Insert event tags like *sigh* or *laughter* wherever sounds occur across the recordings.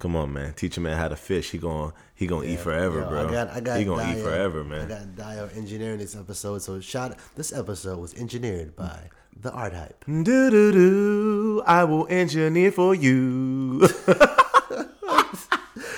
Come on, man. Teach a man how to fish. He going he gonna eat forever, Yo, bro. I got, I got he gonna eat forever, man. I got Dio engineering this episode. So shout. This episode was engineered by the Art Hype. Do do do. I will engineer for you. *laughs*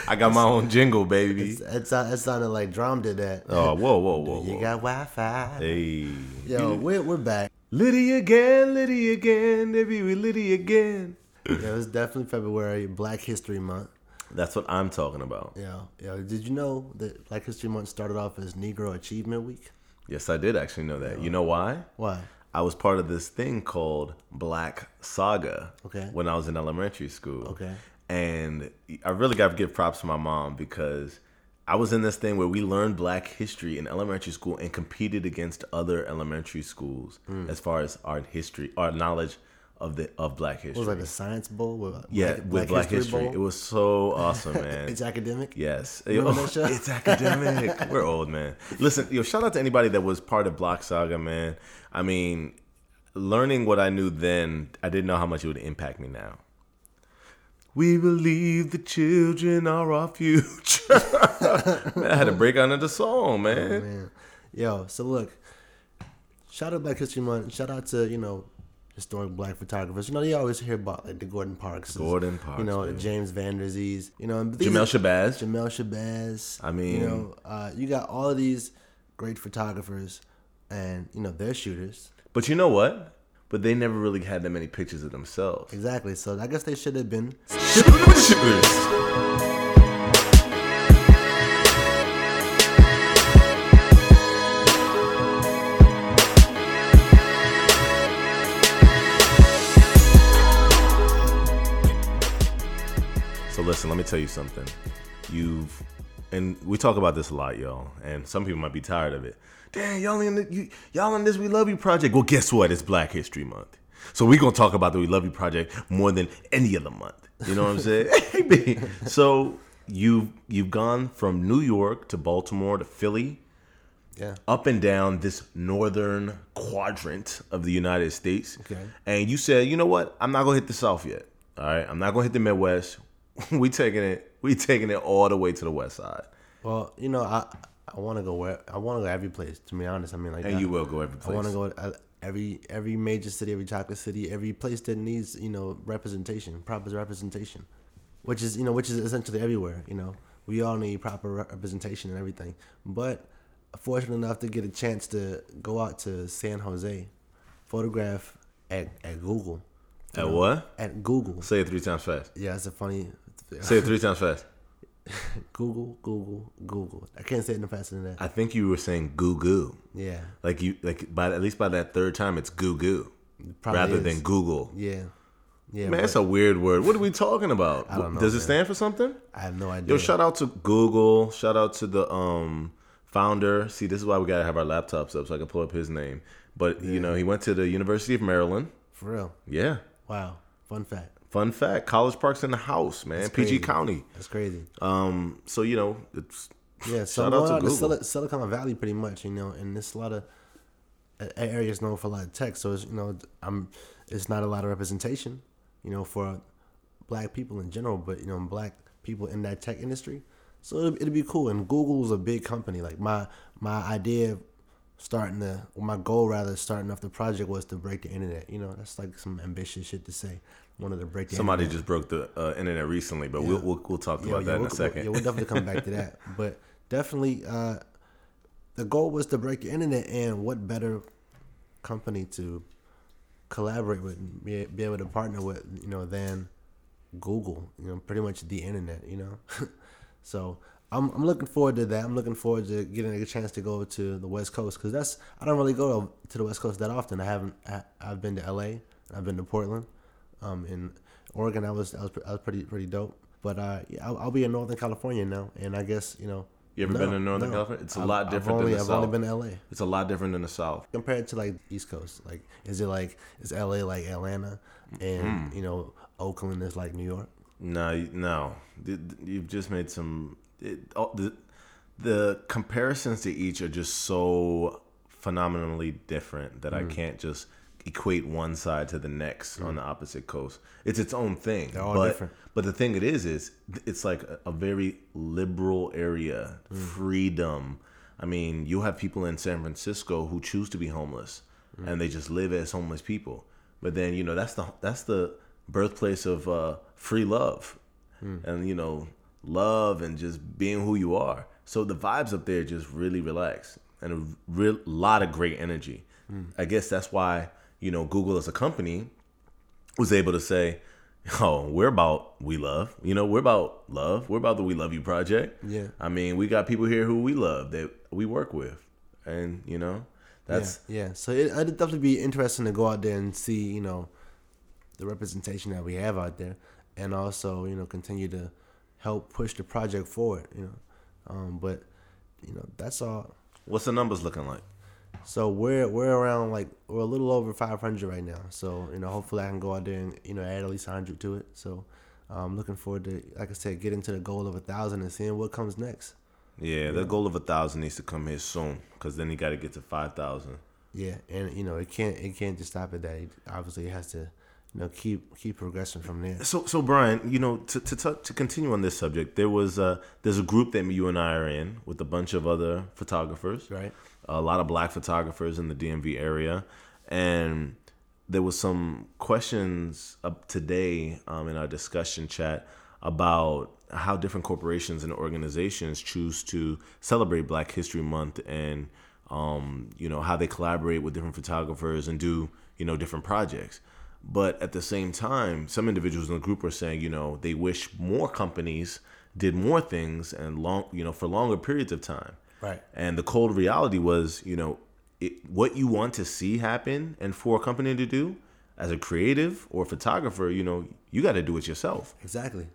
I got my own jingle, baby. It, sound- it sounded like Drum did that. Oh, whoa, whoa, whoa, *laughs* You whoa. got Wi-Fi. Hey. Yo, we're, we're back. Liddy again, Liddy again, Liddy with Liddy again. Yeah, it was definitely February, Black History Month. That's what I'm talking about. Yeah, yeah. Did you know that Black History Month started off as Negro Achievement Week? Yes, I did actually know that. You know why? Why? I was part of this thing called Black Saga Okay. when I was in elementary school. Okay. And I really got to give props to my mom because I was in this thing where we learned black history in elementary school and competed against other elementary schools Hmm. as far as our history, our knowledge of the of black history. It was like a Science Bowl with yeah, Black, with Black History. Bowl. It was so awesome, *laughs* man. It's academic. Yes. Oh? It's academic. *laughs* We're old, man. Listen, yo, shout out to anybody that was part of Black Saga, man. I mean, learning what I knew then, I didn't know how much it would impact me now. We believe the children are our future. *laughs* man, I had to break out into song, man. Oh, man. Yo, so look, shout out Black History Month. Shout out to, you know, historic black photographers. You know, you always hear about like the Gordon Parks. Gordon Parks, You know, baby. James Van Der Zees. You know, and Jamel are- Shabazz. Jamel Shabazz. I mean- you know, uh, you got all of these great photographers and, you know, they're shooters. But you know what? But they never really had that many pictures of themselves. Exactly. So I guess they should have been. Shooters. Listen, let me tell you something. You've and we talk about this a lot, y'all, and some people might be tired of it. Damn, y'all in the, you, y'all in this We Love You project. Well, guess what? It's Black History Month. So we're gonna talk about the We Love You project more than any other month. You know what I'm saying? *laughs* *laughs* So you've you've gone from New York to Baltimore to Philly, Yeah. up and down this northern quadrant of the United States. Okay. And you said, you know what? I'm not gonna hit the South yet. All right. I'm not gonna hit the Midwest. *laughs* we taking it. We taking it all the way to the West Side. Well, you know, I I want to go where I want to go every place. To be honest, I mean, like And I- you will go every place. I want to go uh, every every major city, every chocolate city, every place that needs you know representation, proper representation, which is you know which is essentially everywhere. You know, we all need proper representation and everything. But fortunate enough to get a chance to go out to San Jose, photograph at at Google. At what? At Google. Say it three times fast. Yeah, it's a funny. Say it three times fast. *laughs* Google, Google, Google. I can't say it no faster than that. I think you were saying goo goo. Yeah, Like you like by at least by that third time it's goo goo. Probably Rather is. than Google. yeah, yeah. Man, it's a weird word. What are we talking about? *laughs* I don't know, Does it man. stand for something? I have no idea. Yo, shout out to Google. Shout out to the um founder. See, this is why we gotta have our laptops up so I can pull up his name. But you know, he went to the University of Maryland. For real. Yeah. Wow. Fun fact. Fun fact: College Park's in the house, man. PG crazy. County. That's crazy. Um. So you know, it's Yeah. So Shout out to out Google. Sil- Silicon Valley pretty much, you know, and there's a lot of uh, areas known for a lot of tech. So it's you know, I'm it's not a lot of representation, you know, for black people in general, but you know, black people in that tech industry. So it'd, it'd be cool. And Google's a big company. Like my my idea starting the my goal rather starting off the project was to break the internet. You know, that's like some ambitious shit to say. To break the somebody internet. just broke the uh, internet recently, but we'll, we'll we'll talk about that in we'll, a second. Yeah, we'll definitely come back to that. *laughs* But definitely, uh, the goal was to break the internet, and what better company to collaborate with, and be, be able to partner with, you know, than Google. You know, pretty much the internet. You know, *laughs* so. I'm, I'm looking forward to that. I'm looking forward to getting a chance to go to the West Coast because that's I don't really go to, to the West Coast that often. I haven't. I, I've been to L.A. I've been to Portland. Um, in Oregon, I was I was I was pretty pretty dope. But uh, yeah, I'll, I'll be in Northern California now, and I guess you know. You ever no, been to Northern no. California? It's a I've- lot I've different only, than the I've South. only been to L.A. It's a lot different than the South. compared to like East Coast. Like, is it like is L.A. like Atlanta, and Mm-hmm. you know Oakland is like New York? No, no. You've just made some. It, oh, the the comparisons to each are just so phenomenally different that Mm. I can't just equate one side to the next on the opposite coast. It's its own thing. Mm. They're all but, different. But the thing it is is it's like a, a very liberal area, Mm. freedom. I mean, you have people in San Francisco who choose to be homeless Mm. and they just live as homeless people. But then, you know, that's the that's the birthplace of uh, free love. Mm. And you know, love and just being who you are. So the vibes up there just really relax and a real lot of great energy. I guess that's why, you know, Google as a company was able to say, "Oh, we're about we love. You know, we're about love. We're about the We Love You project. Yeah. I mean, we got people here who we love that we work with, and you know, that's yeah, yeah. So it, it'd definitely be interesting to go out there and see, you know, the representation that we have out there, and also, you know, continue to help push the project forward. You know, um, but you know, that's all. what's the numbers looking like. So we're we're around like we're a little over 500 right now. So you know, hopefully I can go out there and you know add at least 100 to it. So I'm looking forward to, like I said, getting to the goal of a thousand and seeing what comes next. Yeah, the goal of a thousand needs to come here soon, because then you got to get to five thousand. Yeah, and you know it can't it can't just stop at that. It, obviously, it has to you know keep keep progressing from there. So, so Bryon, you know, to to to to continue on this subject, there was a there's a group that you and I are in with a bunch of other photographers, Right. A lot of black photographers in the DMV area, and there was some questions up today um, in our discussion chat about how different corporations and organizations choose to celebrate Black History Month and um, you know how they collaborate with different photographers and do you know different projects. But at the same time, some individuals in the group are saying, you know, they wish more companies did more things and long, you know, for longer periods of time. Right. And the cold reality was, you know, it, what you want to see happen and for a company to do as a creative or photographer, you know, you got to do it yourself. Exactly.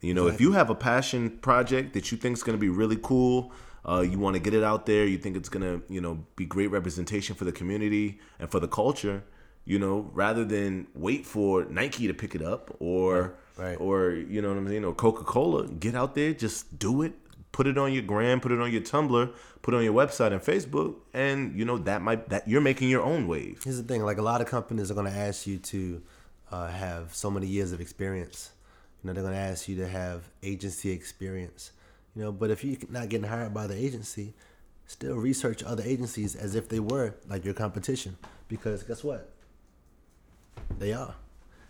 You know, if you have a passion project that you think is going to be really cool, uh, you want to get it out there, you think it's going to, you know, be great representation for the community and for the culture, you know, rather than wait for Nike to pick it up or, Right, right. or you know what I'm saying, or Coca Cola, get out there, just do it, put it on your gram, put it on your Tumblr, put it on your website and Facebook, and you know that might that you're making your own wave. Here's the thing: like a lot of companies are going to ask you to uh, have so many years of experience. You know, they're going to ask you to have agency experience. You know, but if you're not getting hired by the agency, still research other agencies as if they were like your competition. Because guess what? They are.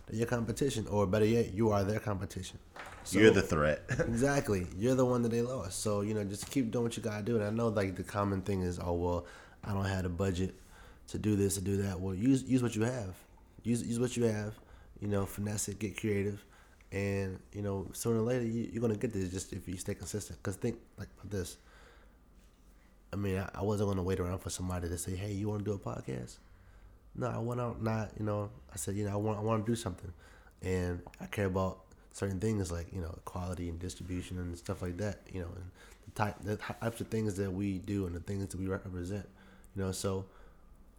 They're your competition, or better yet, you are their competition. So- you're the threat. *laughs* *laughs* exactly. You're the one that they lost. So, you know, just keep doing what you gotta do. And I know like the common thing is, oh well, I don't have the budget to do this to do that. Well use use what you have. Use use what you have, you know, finesse it, get creative. And, you know, sooner or later you, you're gonna get this just if you stay consistent. Cause think like this. I mean, I, I wasn't gonna wait around for somebody to say, Hey, you wanna do a podcast? No, I went out not, you know, I said, you know, I want I wanna do something. And I care about certain things like, you know, quality and distribution and stuff like that, you know, and the type the types of things that we do and the things that we represent. You know, so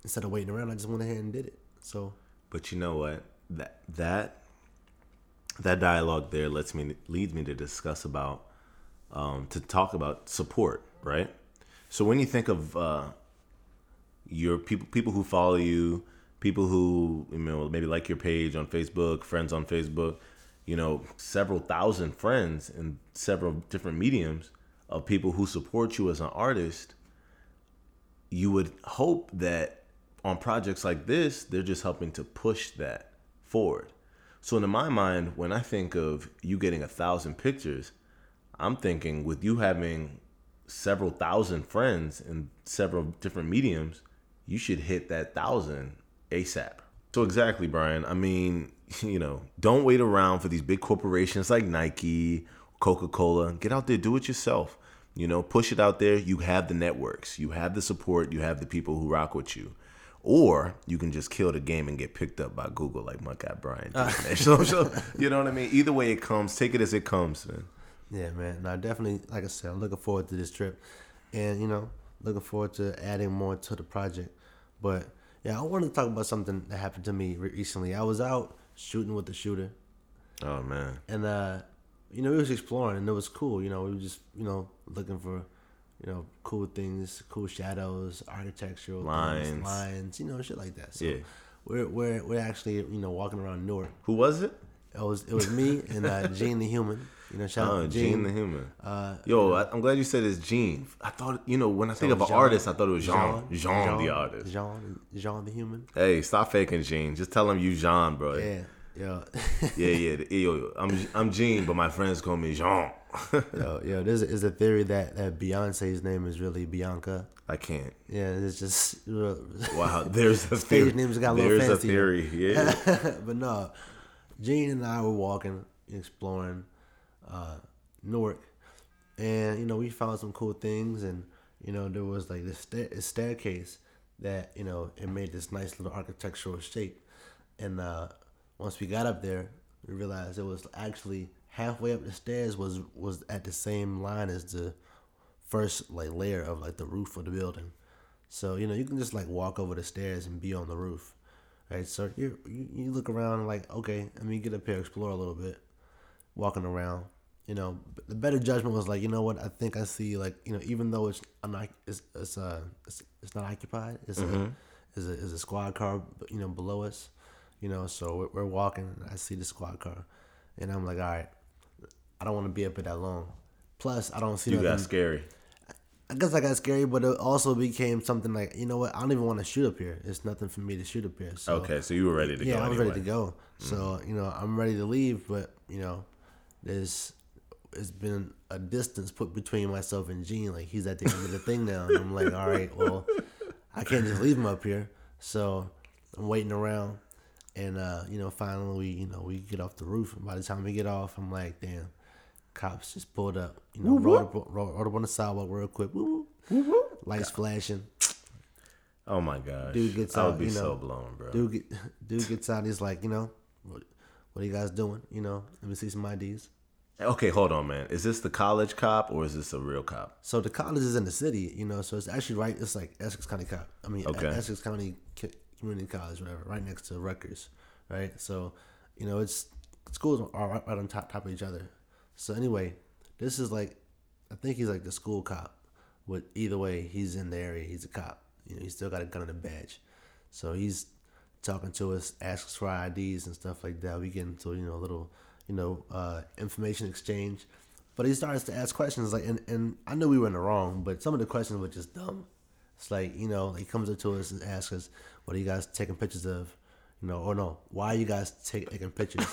instead of waiting around I just went ahead and did it. So But you know what? That that that dialogue there lets me leads me to discuss about um, to talk about support, right? So when you think of uh, your people people who follow you, people who you know maybe like your page on Facebook, friends on Facebook, you know, several thousand friends in several different mediums of people who support you as an artist, you would hope that on projects like this, they're just helping to push that forward. So in my mind, when I think of you getting a thousand pictures, I'm thinking with you having several thousand friends in several different mediums, you should hit that thousand ASAP. So exactly, Bryon. I mean, *laughs* you know, don't wait around for these big corporations like Nike, Coca-Cola. Get out there, do it yourself. You know, push it out there. You have the networks, you have the support, you have the people who rock with you. Or you can just kill the game and get picked up by Google like my guy Bryon. did, ah. *laughs* so, so, you know what I mean? Either way it comes, take it as it comes, man. Yeah, man. No, definitely. Like I said, I'm looking forward to this trip, and you know, looking forward to adding more to the project. But yeah, I wanted to talk about something that happened to me recently. I was out shooting with the shooter, Oh man. and uh, you know, we was exploring, and it was cool. You know, we were just you know looking for you know cool things, cool shadows, architectural Lines. things, lines, you know, shit like that. So Yeah. we're we're we're actually you know walking around Newark. Who was it? It was it was me and uh, Gene the human. You know, shout out Oh, to Gene Gene. the Human. Uh, Yo, I, I'm glad you said it's Gene. I thought, you know, when I think of an artist, I thought it was Jean. Jean, the artist. Jean, Jean the human. Hey, stop faking Gene. Just tell him you Jean, bro. Yeah, Yeah, yo, yeah. yeah. Yo, I'm I'm Gene, but my friends call me Jean. *laughs* yo, yo. There's a, is a theory that that Beyonce's name is really Bianca. I can't. Yeah, it's just. uh, Wow, there's a *laughs* Stage theory. names got a little There's a theory. Yeah. *laughs* but no, Gene and I were walking, exploring uh, Newark, and you know we found some cool things, and you know there was like this sta- staircase that you know it made this nice little architectural shape, and uh, once we got up there, we realized it was actually halfway up the stairs was was at the same line as the first like layer of like the roof of the building. So you know you can just like walk over the stairs and be on the roof, right? So you you, look around like okay, I mean get up here, explore a little bit, walking around. You know, the better judgment was like you know what I think I see like you know even though it's un- it's it's uh it's, it's not occupied, it's a is a is a squad car you know below us, you know so we're, we're walking. I see the squad car, and I'm like all right, I don't want to be up here that long. Plus I don't see You nothing. got scary. I guess I got scary, but it also became something like, you know what? I don't even want to shoot up here. It's nothing for me to shoot up here. So, Okay, so you were ready to yeah, go. Yeah, I was anyway. ready to go. So you know, I'm ready to leave, but you know, there's it's been a distance put between myself and Gene. Like he's at the end of the thing now, and I'm like, all right, well, I can't just leave him up here. So I'm waiting around, and uh, you know, finally we you know we get off the roof. And by the time we get off, I'm like, damn, cops just pulled up. You know, rode up, rode, rode up on the sidewalk real quick. Woo, woo. Woo-woo. Lights flashing. Oh my gosh, Dude gets out. I would be you so blown, bro. Dude, get, *laughs* dude gets out. He's like, you know, what, what are you guys doing? You know, let me see some IDs. Okay, hold on, man. Is this the college cop or is this a real cop? So the college is in the city, you know, so it's actually right. It's like Essex County Cop. I mean, Okay. Essex County Community College, whatever, right next to Rutgers, right? So, you know, it's schools are right, right on top top of each other. So anyway, this is like, I think he's like the school cop. But either way, he's in the area. He's a cop. You know, he's still got a gun and a badge. So he's talking to us, asks for IDs and stuff like that. We get into you know a little you know uh, information exchange. But he starts to ask questions like, and, and I knew we were in the wrong, but some of the questions were just dumb. It's like you know he comes up to us and asks us, "What are you guys taking pictures of?" You know, or no, why are you guys take, taking pictures?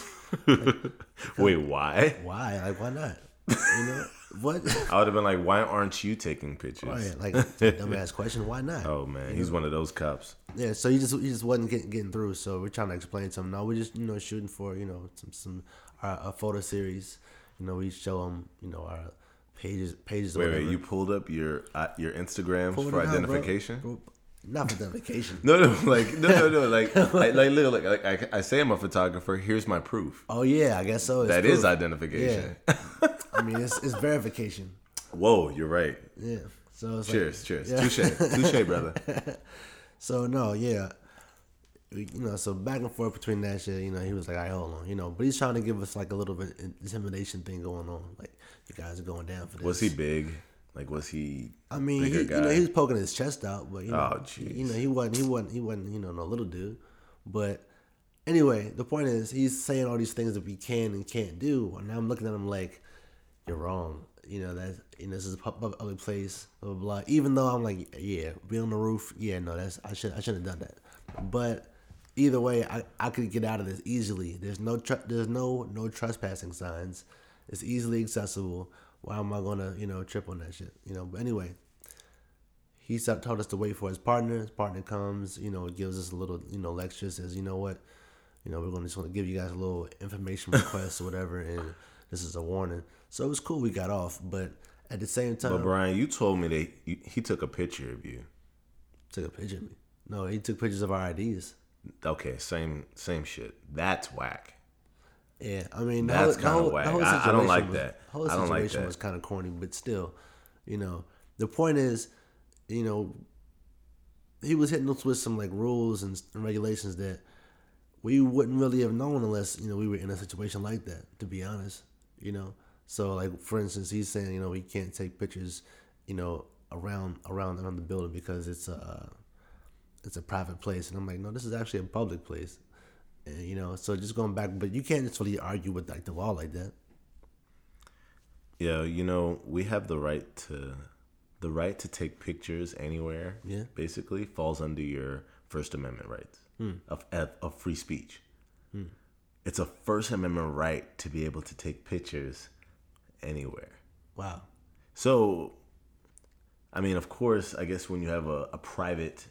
*laughs* Wait, why? why? Like, why not? You know what? *laughs* I would have been like, why aren't you taking pictures? Right, like *laughs* dumbass question. Why not? Oh man, he's one of those cops. Yeah, so he just he just wasn't getting getting through. So we're trying to explain to him. No, we're just you know shooting for you know some some uh, a photo series. You know, we show them, you know our pages pages. Wait, wait, you pulled up your uh, your Pull it for identification? Not for identification. *laughs* No, no, like no, no, no, like *laughs* like like, little, like, like I, I say I'm a photographer. Here's my proof. Oh yeah, I guess so. It's That is proof. identification. Yeah. *laughs* I mean, it's it's verification. Whoa, you're right. Yeah. So it's Cheers, like, cheers, Yeah. touche, touche, brother. So no, yeah, you know, so back and forth between that shit, you know, he was like, "All right, hold on," you know, but he's trying to give us like a little bit intimidation thing going on, like you guys are going down for this. Was he big? Like, was he? I mean, he, bigger you know, he was poking his chest out, but you know, Oh, you know, he wasn't, he wasn't, he wasn't, you know, no little dude. But anyway, the point is, he's saying all these things that we can and can't do, and now I'm looking at him like, "You're wrong." You know that you know this is a pub- pub- public place, blah blah blah. Even though I'm like, yeah, be on the roof, yeah, no, that's I should I shouldn't have done that. But either way, I, I could get out of this easily. There's no tr- there's no no trespassing signs. It's easily accessible. Why am I gonna you know trip on that shit? You know. But anyway, he told us to wait for his partner. His partner comes, you know, gives us a little you know lecture. Says, you know what, you know, we're gonna just want to give you guys a little information *laughs* request or whatever, and this is a warning. So it was cool. We got off, but at the same time, But Bryon, you told me that you, he took a picture of you. took a picture of me. No, he took pictures of our IDs. Okay, same same shit. That's whack. Yeah, I mean That's the kinda whole- whack. the whole I- I don't like situation was- that. The whole I don't like situation that. was kind of corny, but still, you know, the point is, you know, he was hitting us with some like rules and, and regulations that we wouldn't really have known unless you know we were in a situation like that. To be honest, you know, so like for instance, he's saying you know we can't take pictures, you know, around around around the building because it's uh it's a private place, and I'm like, no, this is actually a public place. And you know, so just going back, but you can't just really argue with like the law like that. Yeah, you know, we have the right to the right to take pictures anywhere. Yeah. basically falls under your First Amendment rights hmm. of, of of free speech. Hmm. It's a First Amendment right to be able to take pictures anywhere. Wow. So, I mean, of course, I guess when you have a, a private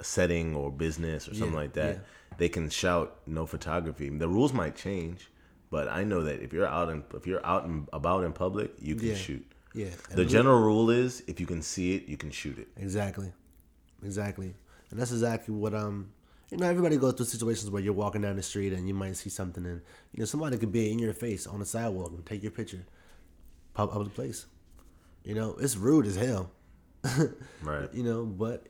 setting or business or something Yeah, like that, yeah. they can shout no photography. The rules might change, but I know that if you're out in if you're out and about in public, you can Yeah. shoot. Yeah. The And general rule is if you can see it, you can shoot it. Exactly. Exactly. And that's exactly what um you know, everybody goes through situations where you're walking down the street and you might see something and you know, somebody could be in your face on the sidewalk and take your picture. Pub public place. You know, it's rude as hell. *laughs* Right. You know, but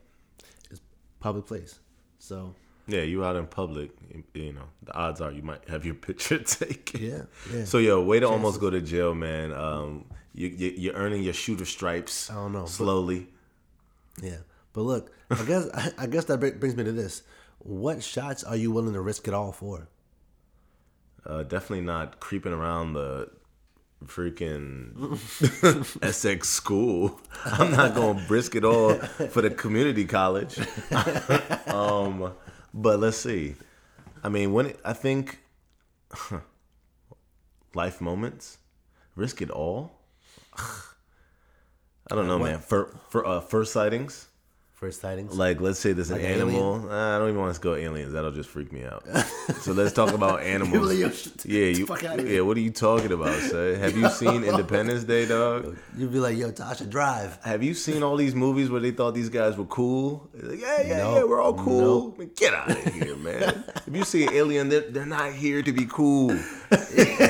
public place. So Yeah, you out in public, you- know, the odds are you might have your *laughs* picture taken. Yeah, yeah. So yo, way to almost go to jail, man. Um, you, you you're earning your shooter stripes. I don't know, but- Slowly. yeah. But look, I *laughs* guess *laughs* I guess that brings me to this. What shots are you willing to risk it all for? Uh, definitely not creeping around the freaking Essex school. I'm not going to brisk it all for the community college. *laughs* um, but let's see. I mean, when it, I think *laughs* life moments, risk it all. *sighs* I don't know, man. For for uh, first sightings, First sightings? like let's say there's an Like animal. Uh, I don't even want to go aliens. That'll just freak me out. *laughs* so let's talk about animals. like, "Yo, yeah, you. fuck outta here." Yeah, what are you talking about, sir? *laughs* Have you seen Independence Day, dog? You'd be like, yo, Tasha, drive. Have you seen all these movies where they thought these guys were cool? Like, yeah, yeah, Nope. yeah, we're all cool. Nope. Man, get out of here, man. *laughs* if you see an alien, they're, they're not here to be cool.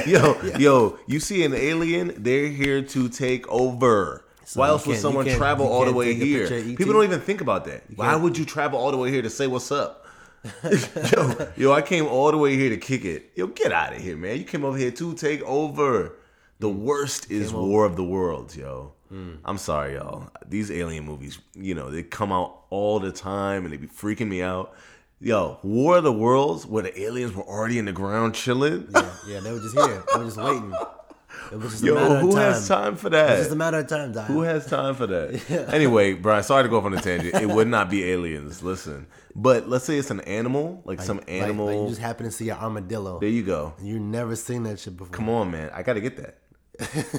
yo, yo, you see an alien, they're here to take over. Why else would someone travel all the way here? picture of E.T.? People don't even think about that. Why would you travel all the way here to say what's up? *laughs* yo, yo, I came all the way here to kick it. Yo, get out of here, man. You came over here to take over. The mm. worst is Came over. War of the Worlds, yo. Mm. I'm sorry, y'all. These alien movies, you know, they come out all the time and they be freaking me out. Yo, War of the Worlds, where the aliens were already in the ground chilling. Yeah, yeah, they were just here. They were just waiting. *laughs* It was just a matter Yo, of who time. has time for that? It was just a matter of time, Dial. Who has time for that? *laughs* Anyway, Bryon, sorry to go off on a tangent. It would not be aliens. Listen, but let's say it's an animal, like, some animal. Like, you just happen to see an armadillo. there you go. and you never seen that shit before. Come on, man. I got to get that.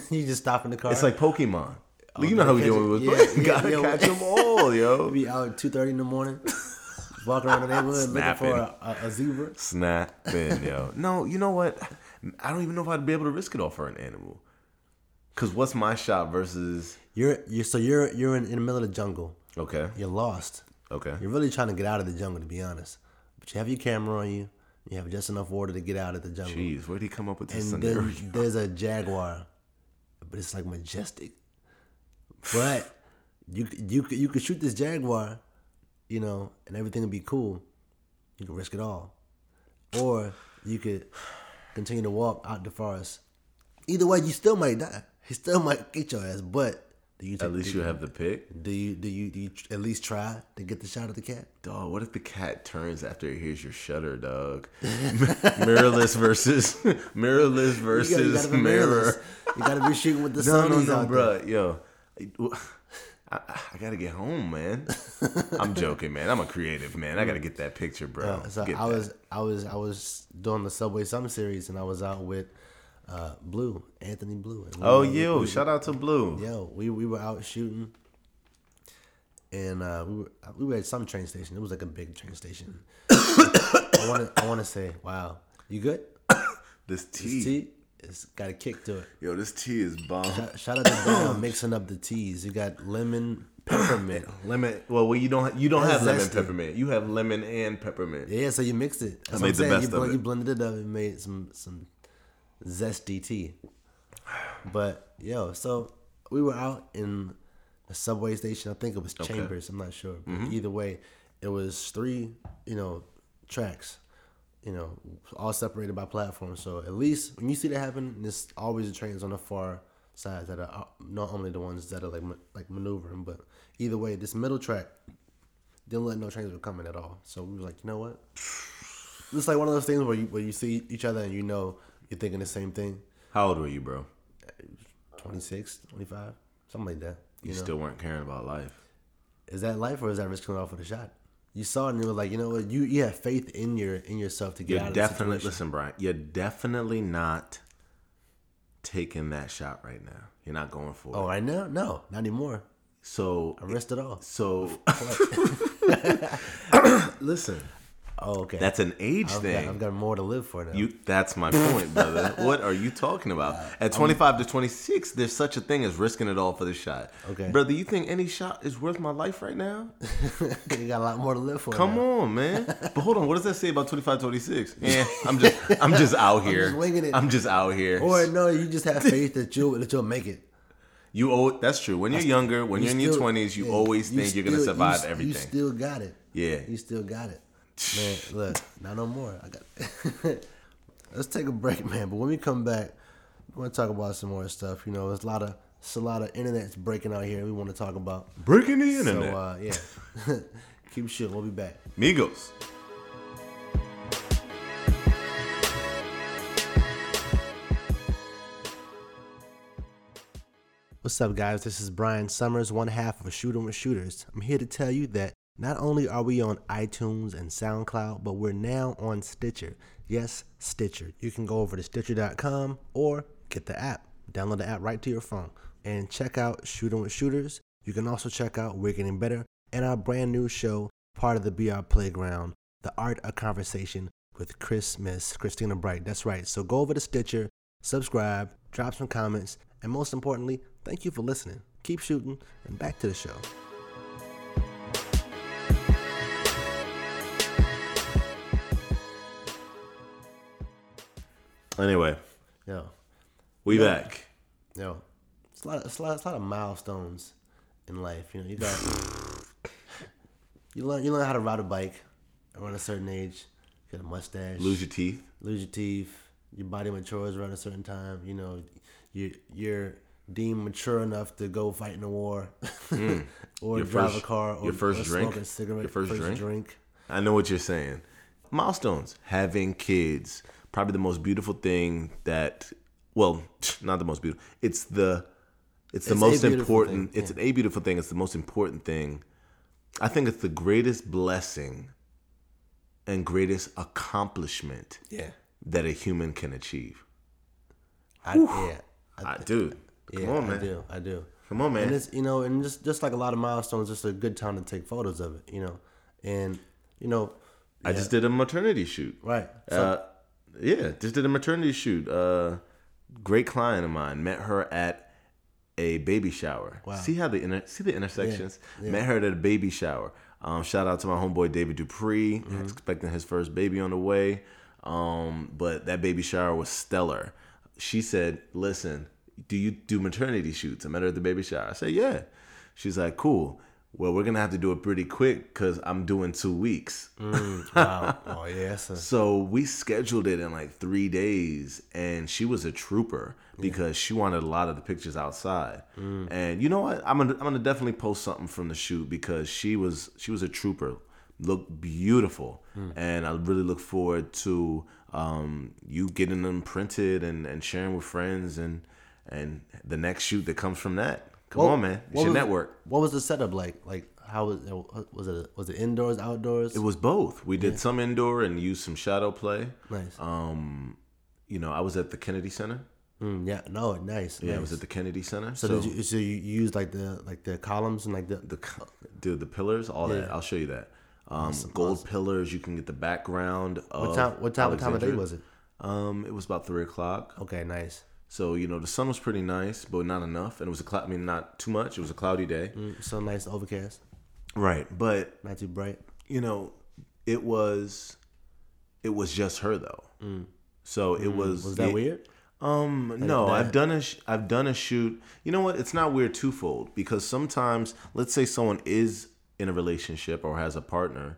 *laughs* you just stop in the car. It's like Pokemon. Oh, you know how we catch do it. it. Yeah, with *laughs* yeah, gotta yeah. catch them all, yo. be out at two thirty in the morning, walking around the neighborhood looking for a, a, a zebra. Snapping, yo. No, you know what? I don't even know if I'd be able to risk it all for an animal. Cause what's my shot versus? You're you're so you're you're in, in the middle of the jungle. Okay, You're lost. okay. You're really trying to get out of the jungle, to be honest. But you have your camera on you. You have just enough water to get out of the jungle. Jeez, where'd he come up with this and scenario? then there's a jaguar, but it's like majestic. But *sighs* you you you could shoot this jaguar, you know, and everything would be cool. You could risk it all, or you could continue to walk out the forest. Either way, you still might die. He still might get your ass. But do you take, At least do, you have the pick. do you do you do you at least try to get the shot of the cat? Dog, what if the cat turns after it hears your shutter, dog? *laughs* mirrorless versus *laughs* mirrorless You versus gotta, you gotta mirror. mirrorless. You gotta be shooting with the *laughs* No, no, Sony's no, bro. Yo, I, I gotta get home, man. I'm *laughs* joking, man. I'm a creative man. I gotta get that picture, bro. Uh, so Get I that. was I was I was doing the Subway Summer series and I was out with uh, Blue Anthony Blue. We Oh, yo! we- shout out to Blue. yo we we were out shooting, and uh, we were we were at some train station. It was like a big train station. *coughs* I want to I want to say, wow, you good? *coughs* This This tea, tea, it's got a kick to it. yo, this tea is bomb. Shout- Shout out to Brown *coughs* mixing up the teas. You got lemon, peppermint. *coughs* Lemon. Well, well, you don't. You don't That's have lemon zesty. peppermint. You have lemon and peppermint. Yeah, so you mixed it. That's I made the saying. best you, of it. you blended it up and made some some zesty tea. But yo, so we were out in a subway station. I think it was Chambers. I'm not sure. But Mm-hmm. Either way, it was three, you know, tracks. You know, all separated by platforms. So at least when you see that happen, there's always the trains on the far sides that are uh, not only the ones that are like like maneuvering, but either way, this middle track didn't let no trains were coming at all. So we were like, you know what? It's like one of those things where you where you see each other and you know you're thinking the same thing. How old were you, bro? 26, 25, something like that. You, You, know, still weren't caring about life. is that life or is that risking it all for the shot? You saw it and you were like, you know what? You you have faith in your in yourself to get You're out of definitely the situation. listen, Bryon. You're definitely not taking that shot right now. You're not going for it. Oh, it. right now? No, not anymore. So I risked it all. so *laughs* *laughs* listen. Oh, okay. That's an age I've thing. got, I've got more to live for now. You that's my point, brother. *laughs* what are you talking about? At 25 to 26, there's such a thing as risking it all for the shot. Okay. Brother, you think any shot is worth my life right now? *laughs* you got a lot more to live for. Come now. on, man. *laughs* But hold on, what does that say about 25, 26? Yeah, I'm just I'm just out here. just winging it. I'm just out here. Or no, you just have faith that you'll, that you'll make it. You owe that's true. When you're younger, when You you're in your twenties, you yeah, always you think you're gonna survive you, everything. You still got it. Yeah. You still got it. Man, look, not no more. I got *laughs* Let's take a break, man. But when we come back, we want to talk about some more stuff. You know, there's a lot of it's a lot of internet's breaking out here. We want to talk about. Breaking the internet. So uh, yeah, *laughs* keep shooting. We'll be back. Migos. What's up, guys? This is Bryon Summers, one half of a Shooting with Shooters. I'm here to tell you that not only are we on iTunes and SoundCloud, but we're now on Stitcher. Yes, Stitcher. You can go over to Stitcher.com or get the app. Download the app right to your phone and check out Shooting with Shooters. You can also check out We're Getting Better and our brand new show, part of the BR Playground, The Art of Conversation with Chris Miss Christina Bright. That's right. So go over to Stitcher, subscribe, drop some comments, and most importantly, thank you for listening. Keep shooting, and back to the show. Anyway, Yo, we back. yo, it's a lot. Of, it's a lot. It's a lot of milestones in life. You know, you got *laughs* you learn. You learn how to ride a bike around a certain age. Get a mustache. Lose your teeth. lose your teeth. Your body matures around a certain time. You know, you you're deemed mature enough to go fight in a war, *laughs* or Mm. Your drive first- a car, or your first or drink? smoke a cigarette, Your first drink? drink. I know what you're saying. Milestones. Having kids. Probably the most beautiful thing that well, *laughs* not the most beautiful. It's the it's the It's a most important thing, it's an a beautiful thing. It's the most important thing. I think it's the greatest blessing and greatest accomplishment Yeah, that a human can achieve. I, yeah, I, I, dude, come yeah, on, I do, I do. Come on, man. And it's you know, and just just like a lot of milestones, just a good time to take photos of it. You know, and you know, I just did a maternity shoot. right. So, Uh, yeah, just did a maternity shoot. Uh, great client of mine. Met her at a baby shower. Wow. See how the inter- see the intersections. Yeah, yeah. Met her at a baby shower. Um, shout out to my homeboy David Dupree. Mm-hmm. Expecting his first baby on the way. Um, but that baby shower was stellar. She said, "Listen, do you do maternity shoots?" I met her at the baby shower. I said, "Yeah." She's like, "Cool." Well, we're gonna have to do it pretty quick because I'm doing two weeks. Mm, *laughs* wow. Oh yeah, a, So we scheduled it in like three days, and she was a trooper because she wanted a lot of the pictures outside. Mm. And you know what? I'm gonna I'm gonna definitely post something from the shoot because she was she was a trooper, looked beautiful, mm. and I really look forward to um, you getting them printed and, and sharing with friends and and the next shoot that comes from that. Come What- on, man, it's your was- network. What was the setup like? Like how was it? Was it was it indoors, outdoors? It was both. We did some indoor and used some shadow play. nice. Um, you know, I was at the Kennedy Center. Mm, yeah. No. Nice. Yeah, nice. I was at the Kennedy Center. So, So, did you, so you used like the like the columns and like the, the dude, the pillars, all that. I'll show you that. Um, gold pillars. You can get the background. Of what time what time what time of day was it? Um, it was about three o'clock. Okay, nice. So you know, the sun was pretty nice, but not enough, and it was a cloud. I mean, not too much. It was a cloudy day. Mm, so nice, overcast, Right, but not too bright. you know, it was, it was just her though. So it was. Mm. Was that it- weird? Um, no, that- I've done a sh- I've done a shoot. You know what? It's not weird twofold because sometimes, let's say someone is in a relationship or has a partner,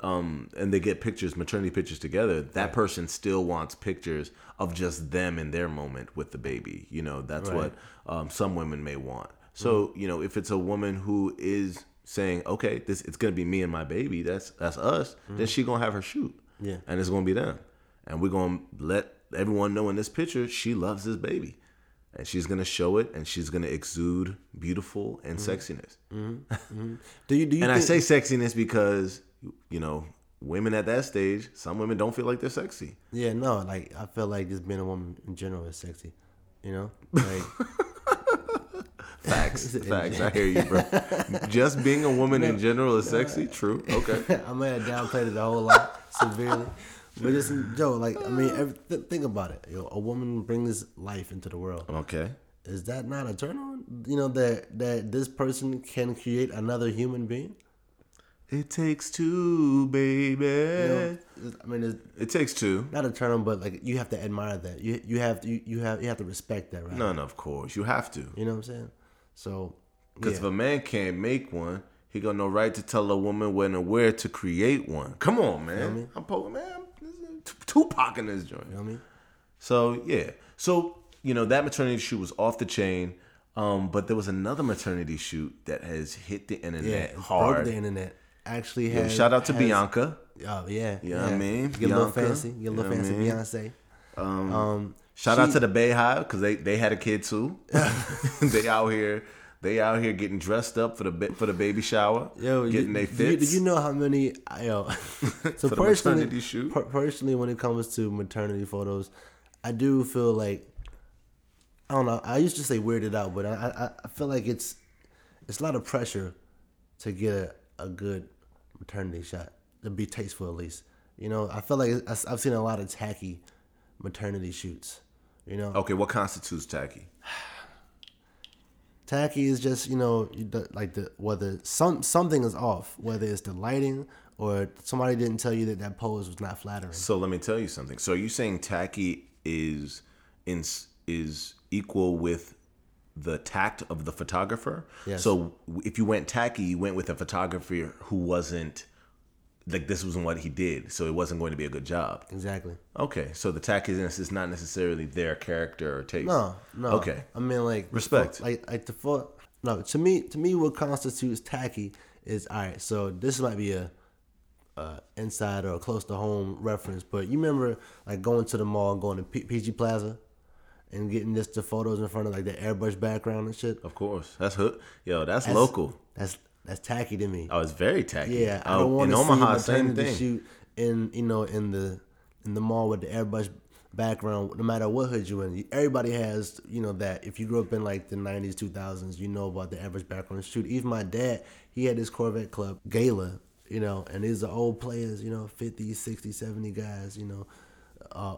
um, and they get pictures, maternity pictures together. That person still wants pictures of just them in their moment with the baby. You know, that's what um, some women may want. So you know, if it's a woman who is saying, okay, this it's gonna be me and my baby. That's that's us. Then she gonna have her shoot. Yeah. and it's gonna be them, and we're gonna let everyone know in this picture she loves this baby, and she's gonna show it, and she's gonna exude beautiful and mm-hmm. sexiness. Mm-hmm. *laughs* Do you do you And I say sexiness because you know women at that stage, some women don't feel like they're sexy. Yeah, no, like I feel like just being a woman in general is sexy. You know? Like *laughs* Facts, *laughs* facts. I hear you, bro. Just being a woman in general is sexy. True. Okay. I may have downplayed it a whole lot severely. But just Joe, like I mean, every, th- think about it. You know, a woman brings life into the world. Okay. Is that not a turn on? You know that that this person can create another human being. It takes two, baby. You know, I mean, It takes two. not a turn on, but like you have to admire that. You you have to, you, you have you have to respect that, right? None, of course. You have to. You know what I'm saying? So Because yeah. if a man can't make one, he got no right to tell a woman when and where to create one. Come on, man. me? I'm poking, man. Tupac in this joint. you know what I mean? So yeah. So you know that maternity shoot was off the chain. Um, but there was another maternity shoot that has hit the Yeah, internet broke hard. the internet. Actually, has, shout out to has- Bianca. Oh yeah, You know what I mean? Get a little fancy. Get a you little know what I fancy. mean? Beyonce. Um, Shout she- out to the BeyHive because they, they had a kid too. *laughs* *laughs* they out here they out here getting dressed up for the for the baby shower, Yo, getting they do you, fits. do you know how many? Yo, *laughs* *laughs* so personally, per- personally, when it comes to maternity photos, I do feel like I don't know. I used to say weirded out, but I I, I feel like it's it's a lot of pressure to get a, a good maternity shot to be tasteful at least. You know, I feel like I've seen a lot of tacky maternity shoots. You know, Okay, what constitutes tacky? Tacky is just you know like the whether some something is off, whether it's the lighting or somebody didn't tell you that that pose was not flattering. So let me tell you something. So are you saying tacky is in is equal with the tact of the photographer? Yes. So if you went tacky, you went with a photographer who wasn't like this wasn't what he did, so it wasn't going to be a good job. Exactly. Okay, so the tackiness is not necessarily their character or taste. No, no. Okay. I mean like Respect. Like like the no to me to me what constitutes tacky is all right. So this might be a uh, inside or close to home reference, but you remember like going to the mall, and going to P- PG Plaza, and getting just the photos in front of like the airbrush background and shit. Of course, that's hood. Yo, that's, local. That's that's tacky to me. Oh, it's very tacky. Yeah, I Oh, don't want in to Omaha, see same maternity thing. shoot in you know in the in the mall with the airbrush background. No matter what hood you in, everybody has you know that. If you grew up in like the nineties, two thousands, you know about the airbrush background shoot. Even my dad, he had this Corvette Club gala, you know, and these are old players, you know, 50, 60, 70 guys, you know. Uh,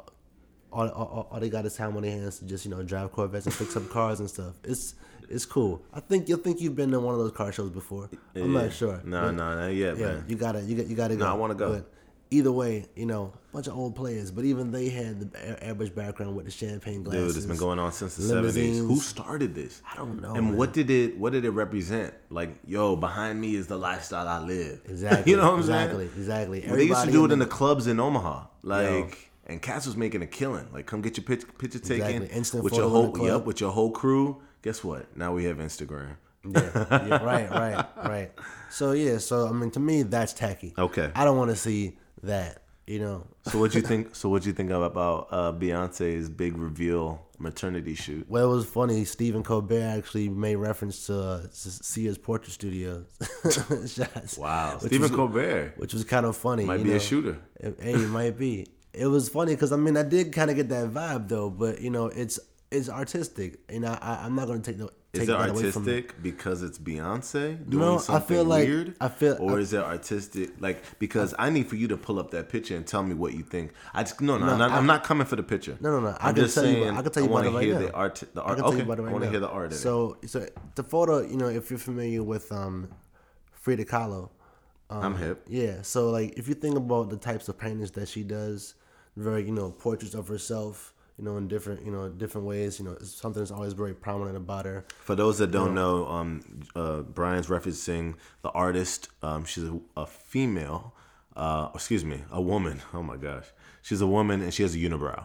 all, all, all they got is time on their hands to just you know drive Corvettes and fix up cars and stuff. It's it's cool. I think you'll think you've been to one of those car shows before. I'm Yeah. not sure. No, no, not yet, yeah, man. you gotta, you got, you gotta go. No, I wanna go. But either way, you know, bunch of old players, but even they had the average background with the champagne glasses. Dude, it's been going on since the seventies. Who started this? I don't know, And man. what did it? What did it represent? Like, yo, behind me is the lifestyle I live. *laughs* Exactly. you know what I'm exactly, saying? Exactly. Well, they used to do it in the- the clubs in Omaha, like, and Cats was making a killing. Like, come get your picture, picture taken Exactly. Instant with photo your whole, yep, with your whole crew. Guess what? Now we have Instagram. yeah, yeah, *laughs* right, right, right. So yeah, so I mean, to me, that's tacky. Okay. I don't want to see that. You know, So what you *laughs* think? So what you think about uh, Beyonce's big reveal maternity shoot? well, it was funny. Stephen Colbert actually made reference to uh, Sears portrait studio *laughs* shots. Wow, Stephen was- Colbert which was kind of funny. might be know? a shooter. Hey, it might be. It was funny because I mean I did kind of get that vibe though, but you know it's it's artistic, and I, I I'm not gonna take no take Is it that away from it. artistic because it's Beyonce doing No, I something feel like- weird? I feel- or I- is it artistic? Like because I need for you to pull up that picture and tell me what you think. I just no, no, I'm, not, I- I'm not coming for the picture. No, no, no. I I'm can just tell you. saying. about- I can tell you I want to right hear now. the art. The I art. tell Okay, you right I want to hear the art. So, so the photo, you know, if you're familiar with um, Frida Kahlo, um, I'm hip. Yeah. So like, if you think about the types of paintings that she does, very you know portraits of herself, you know, in different you know different ways. You know, something that's always very prominent about her. For those that don't know, um, uh, Bryon's referencing the artist. Um, she's a, a female. Uh, excuse me, a woman. *laughs* Oh my gosh, she's a woman and she has a unibrow.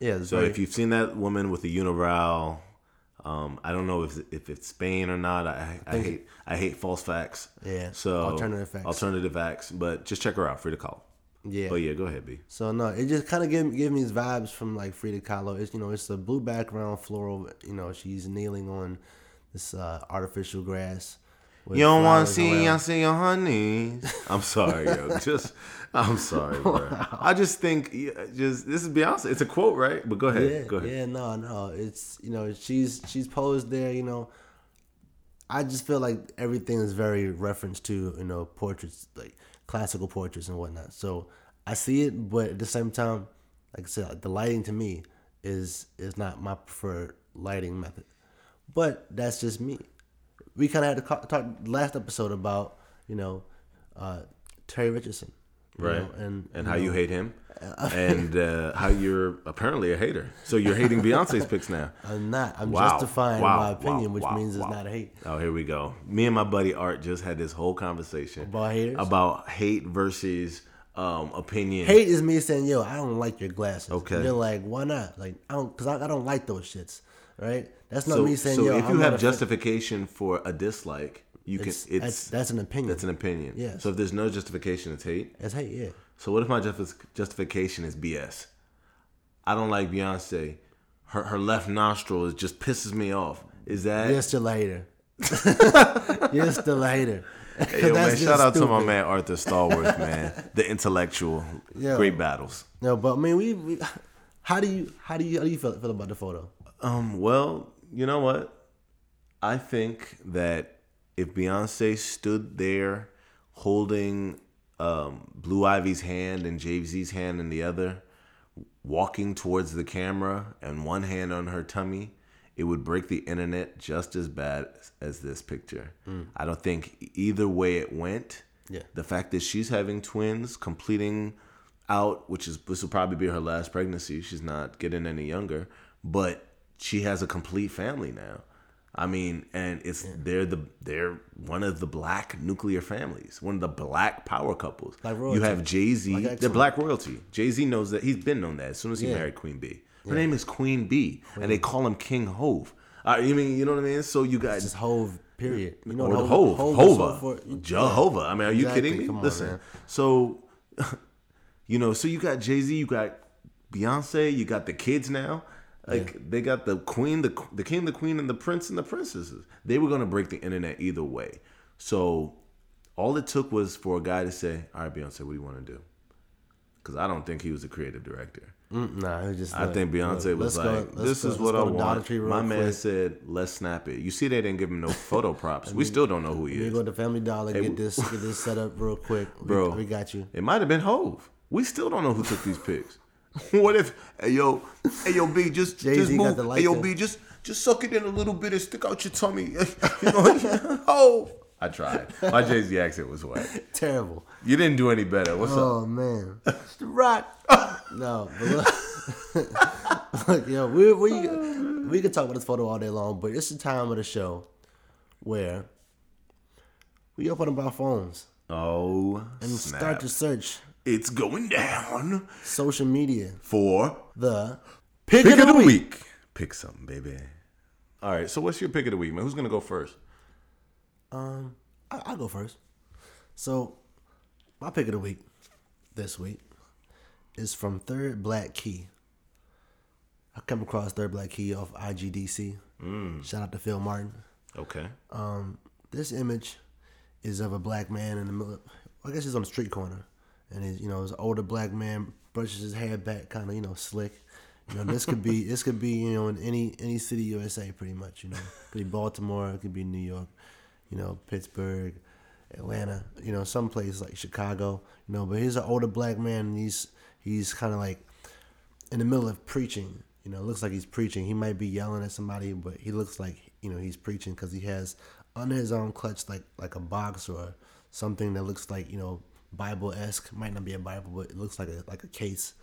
Yeah. So very, if you've seen that woman with a unibrow, Um, I don't know if if it's Spain or not. I, I, hate I hate false facts. Yeah, So alternative facts. Alternative facts. But just check her out. Frida Kahlo. Yeah. But yeah, go ahead, B. So no, it just kind of give give me these vibes from like Frida Kahlo. It's you know it's a blue background, floral. You know she's kneeling on this uh, artificial grass. You don't want to see around. I see your honey. I'm sorry, yo. *laughs* Just I'm sorry, bro. I just think just this is Beyonce. It's a quote, right? But go ahead. Yeah, go ahead. yeah, no, no. It's you know she's she's posed there. You know, I just feel like everything is very reference to you know portraits, like classical portraits and whatnot. So I see it, but at the same time, like I said, the lighting to me is is not my preferred lighting method. But that's just me. We kind of had to talk last episode about you know uh, Terry Richardson, Right. know, and and you how you know, hate him, *laughs* and uh, how you're apparently a hater. So you're hating Beyonce's picks now. *laughs* I'm not. I'm Wow. justifying Wow. my opinion, Wow. which means it's not a hate. Oh, here we go. Me and my buddy Art just had this whole conversation About haters? about hate versus um, opinion. Hate is me saying, "Yo, I don't like your glasses." Okay. And you're like, "Why not?" Like, I don't, cause I, I don't like those shits. Right? That's not So, me saying, so "Yo, if I'm you not have a fan." justification for a dislike, you can. It's, It's that's, that's an opinion. that's an opinion. Yeah. So if there's no justification, it's hate. It's hate. Yeah. So what if my justification is BS? I don't like Beyonce. Her her left nostril is just pisses me off. Is that? You're still a hater. *laughs* you're still a hater. Hey, yo, man, shout out to my man Arthur Stallworth, man. The intellectual. Yo. Great battles. No, but I mean, we, we. How do you how do you how do you feel, feel about the photo? Um, well, you know what? I think that if Beyonce stood there holding um, Blue Ivy's hand and Jay Z's hand in the other, walking towards the camera and one hand on her tummy, it would break the internet just as bad as this picture. I don't think either way it went. Yeah. The fact that she's having twins, completing out, which is this will probably be her last pregnancy. She's not getting any younger, but she has a complete family now. I mean, and it's they're the they're one of the black nuclear families, one of the black power couples. Like you have Jay Z, Like they're black royalty. Jay Z knows that he's been known that as soon as he Yeah. married Queen Bey. Her name is Queen Bey, and they call him King Hov. Uh, you mean you know what I mean? So you got Just Hov. Period. You know or the Hov, Hov Hova, Jehovah. I mean, are you Exactly. kidding me? On, Listen, man. so *laughs* you know, so you got Jay Z, you got Beyonce, you got the kids now. Like they got the queen, the the king, the queen, and the prince and the princesses. They were gonna break the internet either way. So all it took was for a guy to say, "All right, Beyonce, what do you want to do?" Because I don't think he was a creative director. Mm, nah, just. I like, think Beyonce look, was let's go- like, "This go- is what I want." My man quick. said, "Let's snap it." You see, they didn't give him no *laughs* photo props. we still don't know who he We is. go to Family Dollar, Hey, get this, get this set up real quick, We- Bro. We, got you. It might have been Hov. We still don't know who took these pics. *laughs* what if, hey yo, hey yo, B, just Jay-Z just move, the hey yo, B, just just suck it in a little bit and stick out your tummy. *laughs* you know, *laughs* oh, I tried. My Jay Z accent was what? Terrible. You didn't do any better. What's up? Oh man, it's the rock. no, but look, look, yo, we we we could talk about this photo all day long, but it's the time of the show where we open up our phones Oh, and snap. start to search it's going down social media. for The pick, pick of the, week. Pick something, baby. All right. So what's your pick of the week, man? Who's gonna go first? Um, I, I'll go first. So, my pick of the week this week is from Third Black Key. I come across Third Black Key off IGDC. Shout out to Phil Martin. Okay. Um, this image is of a black man in the middle. Of, I guess he's on the street corner, and he's you know, an older black man brushes his hair back, kind of you know slick. You know, this could be *laughs* this could be you know in any any city USA pretty much. You know, could be Baltimore, it could be New York, you know, Pittsburgh, Atlanta, you know, some place like Chicago. You know, but he's an older black man, and he's he's kind of like in the middle of preaching. You know, it looks like he's preaching. He might be yelling at somebody, but he looks like you know he's preaching because he has under his arm clutched like like a box or something that looks like you know Bible esque. Might not be a Bible, but it looks like a like a case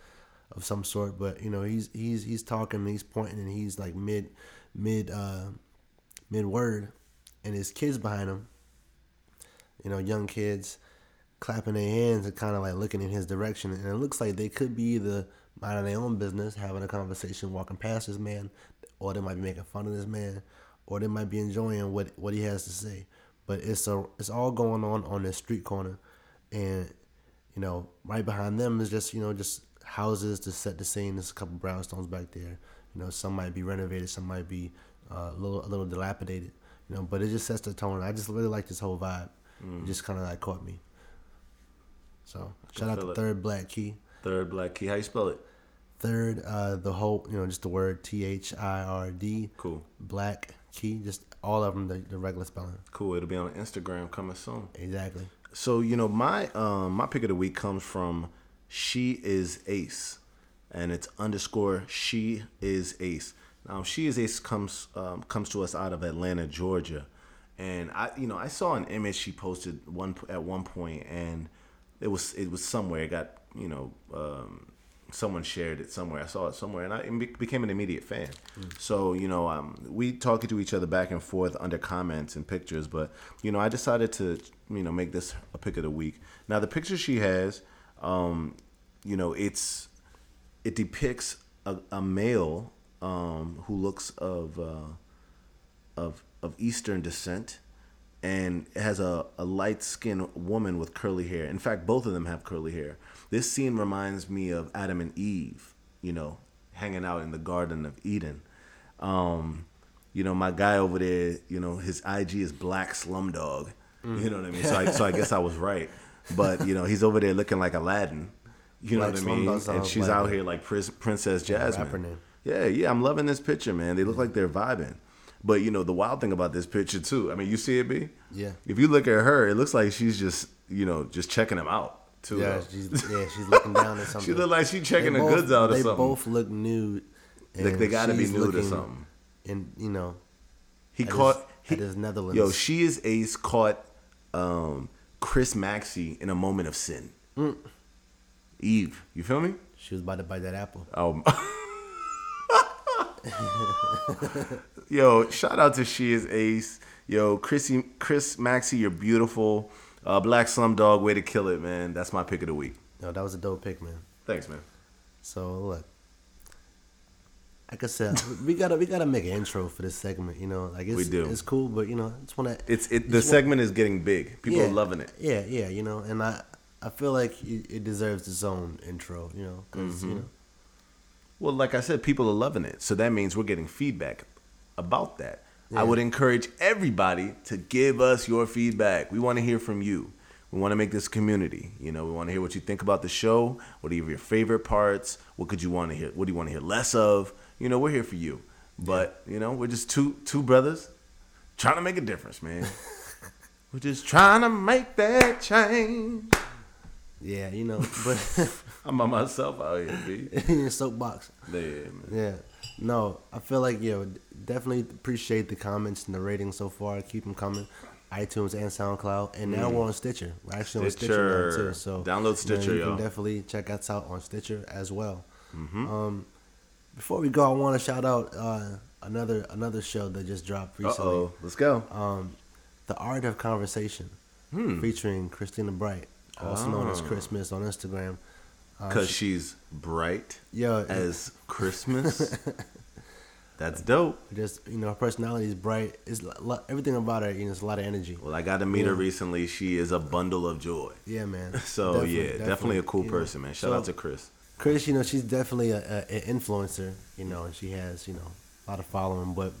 of some sort. But you know, he's he's he's talking, and he's pointing, and he's like mid mid uh mid word, and his kids behind him. You know, young kids clapping their hands and kind of like looking in his direction, and it looks like they could be either minding their own business, having a conversation, walking past this man, or they might be making fun of this man, or they might be enjoying what what he has to say. But it's a it's all going on on this street corner, and you know right behind them is just you know just houses to set the scene. There's a couple brownstones back there. You know some might be renovated, some might be uh, a little a little dilapidated. You know, but it just sets the tone. I just really like this whole vibe. It just kind of like caught me. So shout out to it. Third Black Key. Third black key. How you spell it? Third, uh, the whole, you know, just the word T H I R D. Cool. Black key, just all of them, the, the regular spelling. Cool. It'll be on Instagram coming soon. Exactly. So you know my um my pick of the week comes from she is ace, and it's underscore she is ace. Now she is ace comes um, comes to us out of Atlanta, Georgia, and I you know I saw an image she posted one at one point, and it was it was somewhere. It got you know um, someone shared it somewhere. I saw it somewhere, and I became an immediate fan. So you know, um, we talking to each other back and forth under comments and pictures. But you know, I decided to you know make this a pick of the week. Now the picture she has, um, you know, it's it depicts a, a male um, who looks of uh, of of Eastern descent, and has a, a light skinned woman with curly hair. In fact, both of them have curly hair. This scene reminds me of Adam and Eve, you know, hanging out in the Garden of Eden. Um, you know, my guy over there, you know, his IG is Black Slumdog. You know what I mean? So I, so I guess I was right. But, you know, he's over there looking like Aladdin. You know Black what I mean? And she's like out here like Pris- Princess Jasmine. Yeah, yeah, I'm loving this picture, man. They look like they're vibing. But you know, the wild thing about this picture too. I mean, you see it, B? Yeah. If you look at her, it looks like she's just, you know, just checking them out too. Yeah, though. she's, yeah, she's looking down at *laughs* something. she look like she checking They the both- goods out or They something. both look nude. Like, they gotta be nude or something. And, you know, he caught his, he, at his Netherlands. Yo, she is ace caught um, Chris Maxey in a moment of sin. Mm. Eve, you feel me? she was about to bite that apple. Um, *laughs* yo, shout out to She is Ace. Yo, Chrissy, Chris Maxey, you're beautiful. Uh, Black Slumdog, way to kill it, man. That's my pick of the week. No, that was a dope pick, man. Thanks, man. So look, like I said, *laughs* we gotta we gotta make an intro for this segment. You know, like it's, We do. It's cool, but you know, it's one that It's it. The segment is getting big. People are loving it. Yeah, yeah, you know, and I I feel like it, it deserves its own intro. You know, because Mm-hmm. you know, Well, like I said, people are loving it. So that means we're getting feedback about that. I would encourage everybody to give us your feedback. We want to hear from you. We want to make this community. You know, we want to hear what you think about the show. What are your favorite parts? What could you want to hear? What do you want to hear less of? You know, we're here for you. But you know, we're just two two brothers trying to make a difference, man. *laughs* we're just trying to make that change. yeah, you know, *laughs* but I'm by myself out here, B. *laughs* in your soapbox. Yeah, man. Yeah. No, I feel like yo definitely appreciate the comments and the ratings so far. Keep them coming. iTunes and SoundCloud, and now we're on Stitcher. We're actually on Stitcher now Mm. Stitcher. too. So Download you know, Stitcher, you, can definitely check us out on Stitcher as well. Mm-hmm. Um, before we go, I want to shout out uh, another another show that just dropped recently. oh, let's go. Um, the Art of Conversation, featuring Christina Bright, also known as Hmm. Oh. Christmas on Instagram. Uh, Because she's bright Yo, as Christmas. *laughs* That's dope. just you know, her personality is bright. It's everything about her. You know, it's a lot of energy. Well, I got to meet her recently. She is a bundle of joy. Yeah, man. *laughs* So yeah, definitely, a cool you know. person, man. Shout So, out to Chris. Chris. You know, she's definitely a, a, an influencer. You know, and she has you know a lot of following. But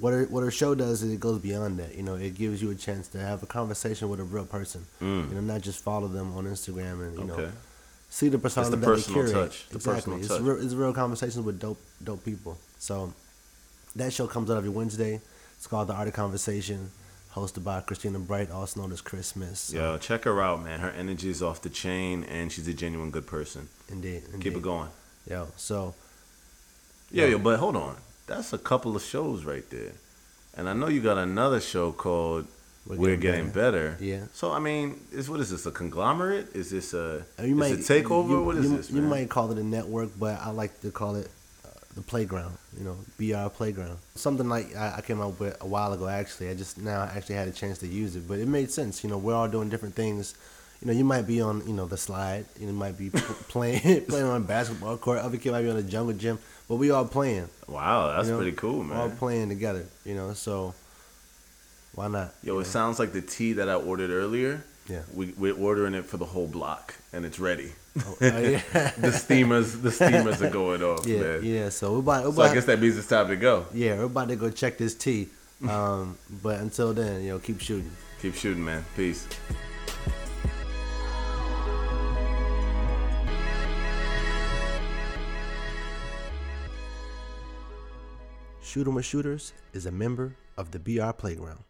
what her what her show does is it goes beyond that. You know, it gives you a chance to have a conversation with a real person. Mm. You know, not just follow them on Instagram and you know Okay. See the persona the that personal they curate. touch, the exactly, personal it's touch. real. It's real conversations with dope dope people. So that show comes out every Wednesday. It's called The Art of Conversation, hosted by Christina Bright, also known as Chris Smith. So, Yo, check her out, man. Her energy is off the chain, and she's a genuine good person. Indeed, indeed. Keep it going. Yo, so Yeah, yo, but hold on. That's a couple of shows right there. And I know you got another show called We're We're, Getting Getting, better. Yeah. So I mean, is what is this? A conglomerate? Is this a? uh, you is might it takeover? You, what is you, this? You might call it a network, but I like to call it uh, the playground. You know, BR playground. Something like I, I came up with a while ago. Actually, I just now actually had a chance to use it, but it made sense. You know, we're all doing different things. You know, you might be on you know the slide. You might be *laughs* playing *laughs* playing on a basketball court. Other kid might be on a jungle gym. but we all playing. Wow, that's you know? pretty cool, man. All playing together, you know. So why not? Yo, it sounds like the tea that I ordered earlier. Yeah. We we're ordering it for the whole block, and it's ready. Oh, yeah. *laughs* the steamers, the steamers are going off, yeah, man. yeah. So we're about, we're So I guess that means it's time to go. yeah, we're about to go check this tea. *laughs* Um, but until then, you know, keep shooting. Keep shooting, man. Peace. Shooting with Shooters is a member of the BR Playground.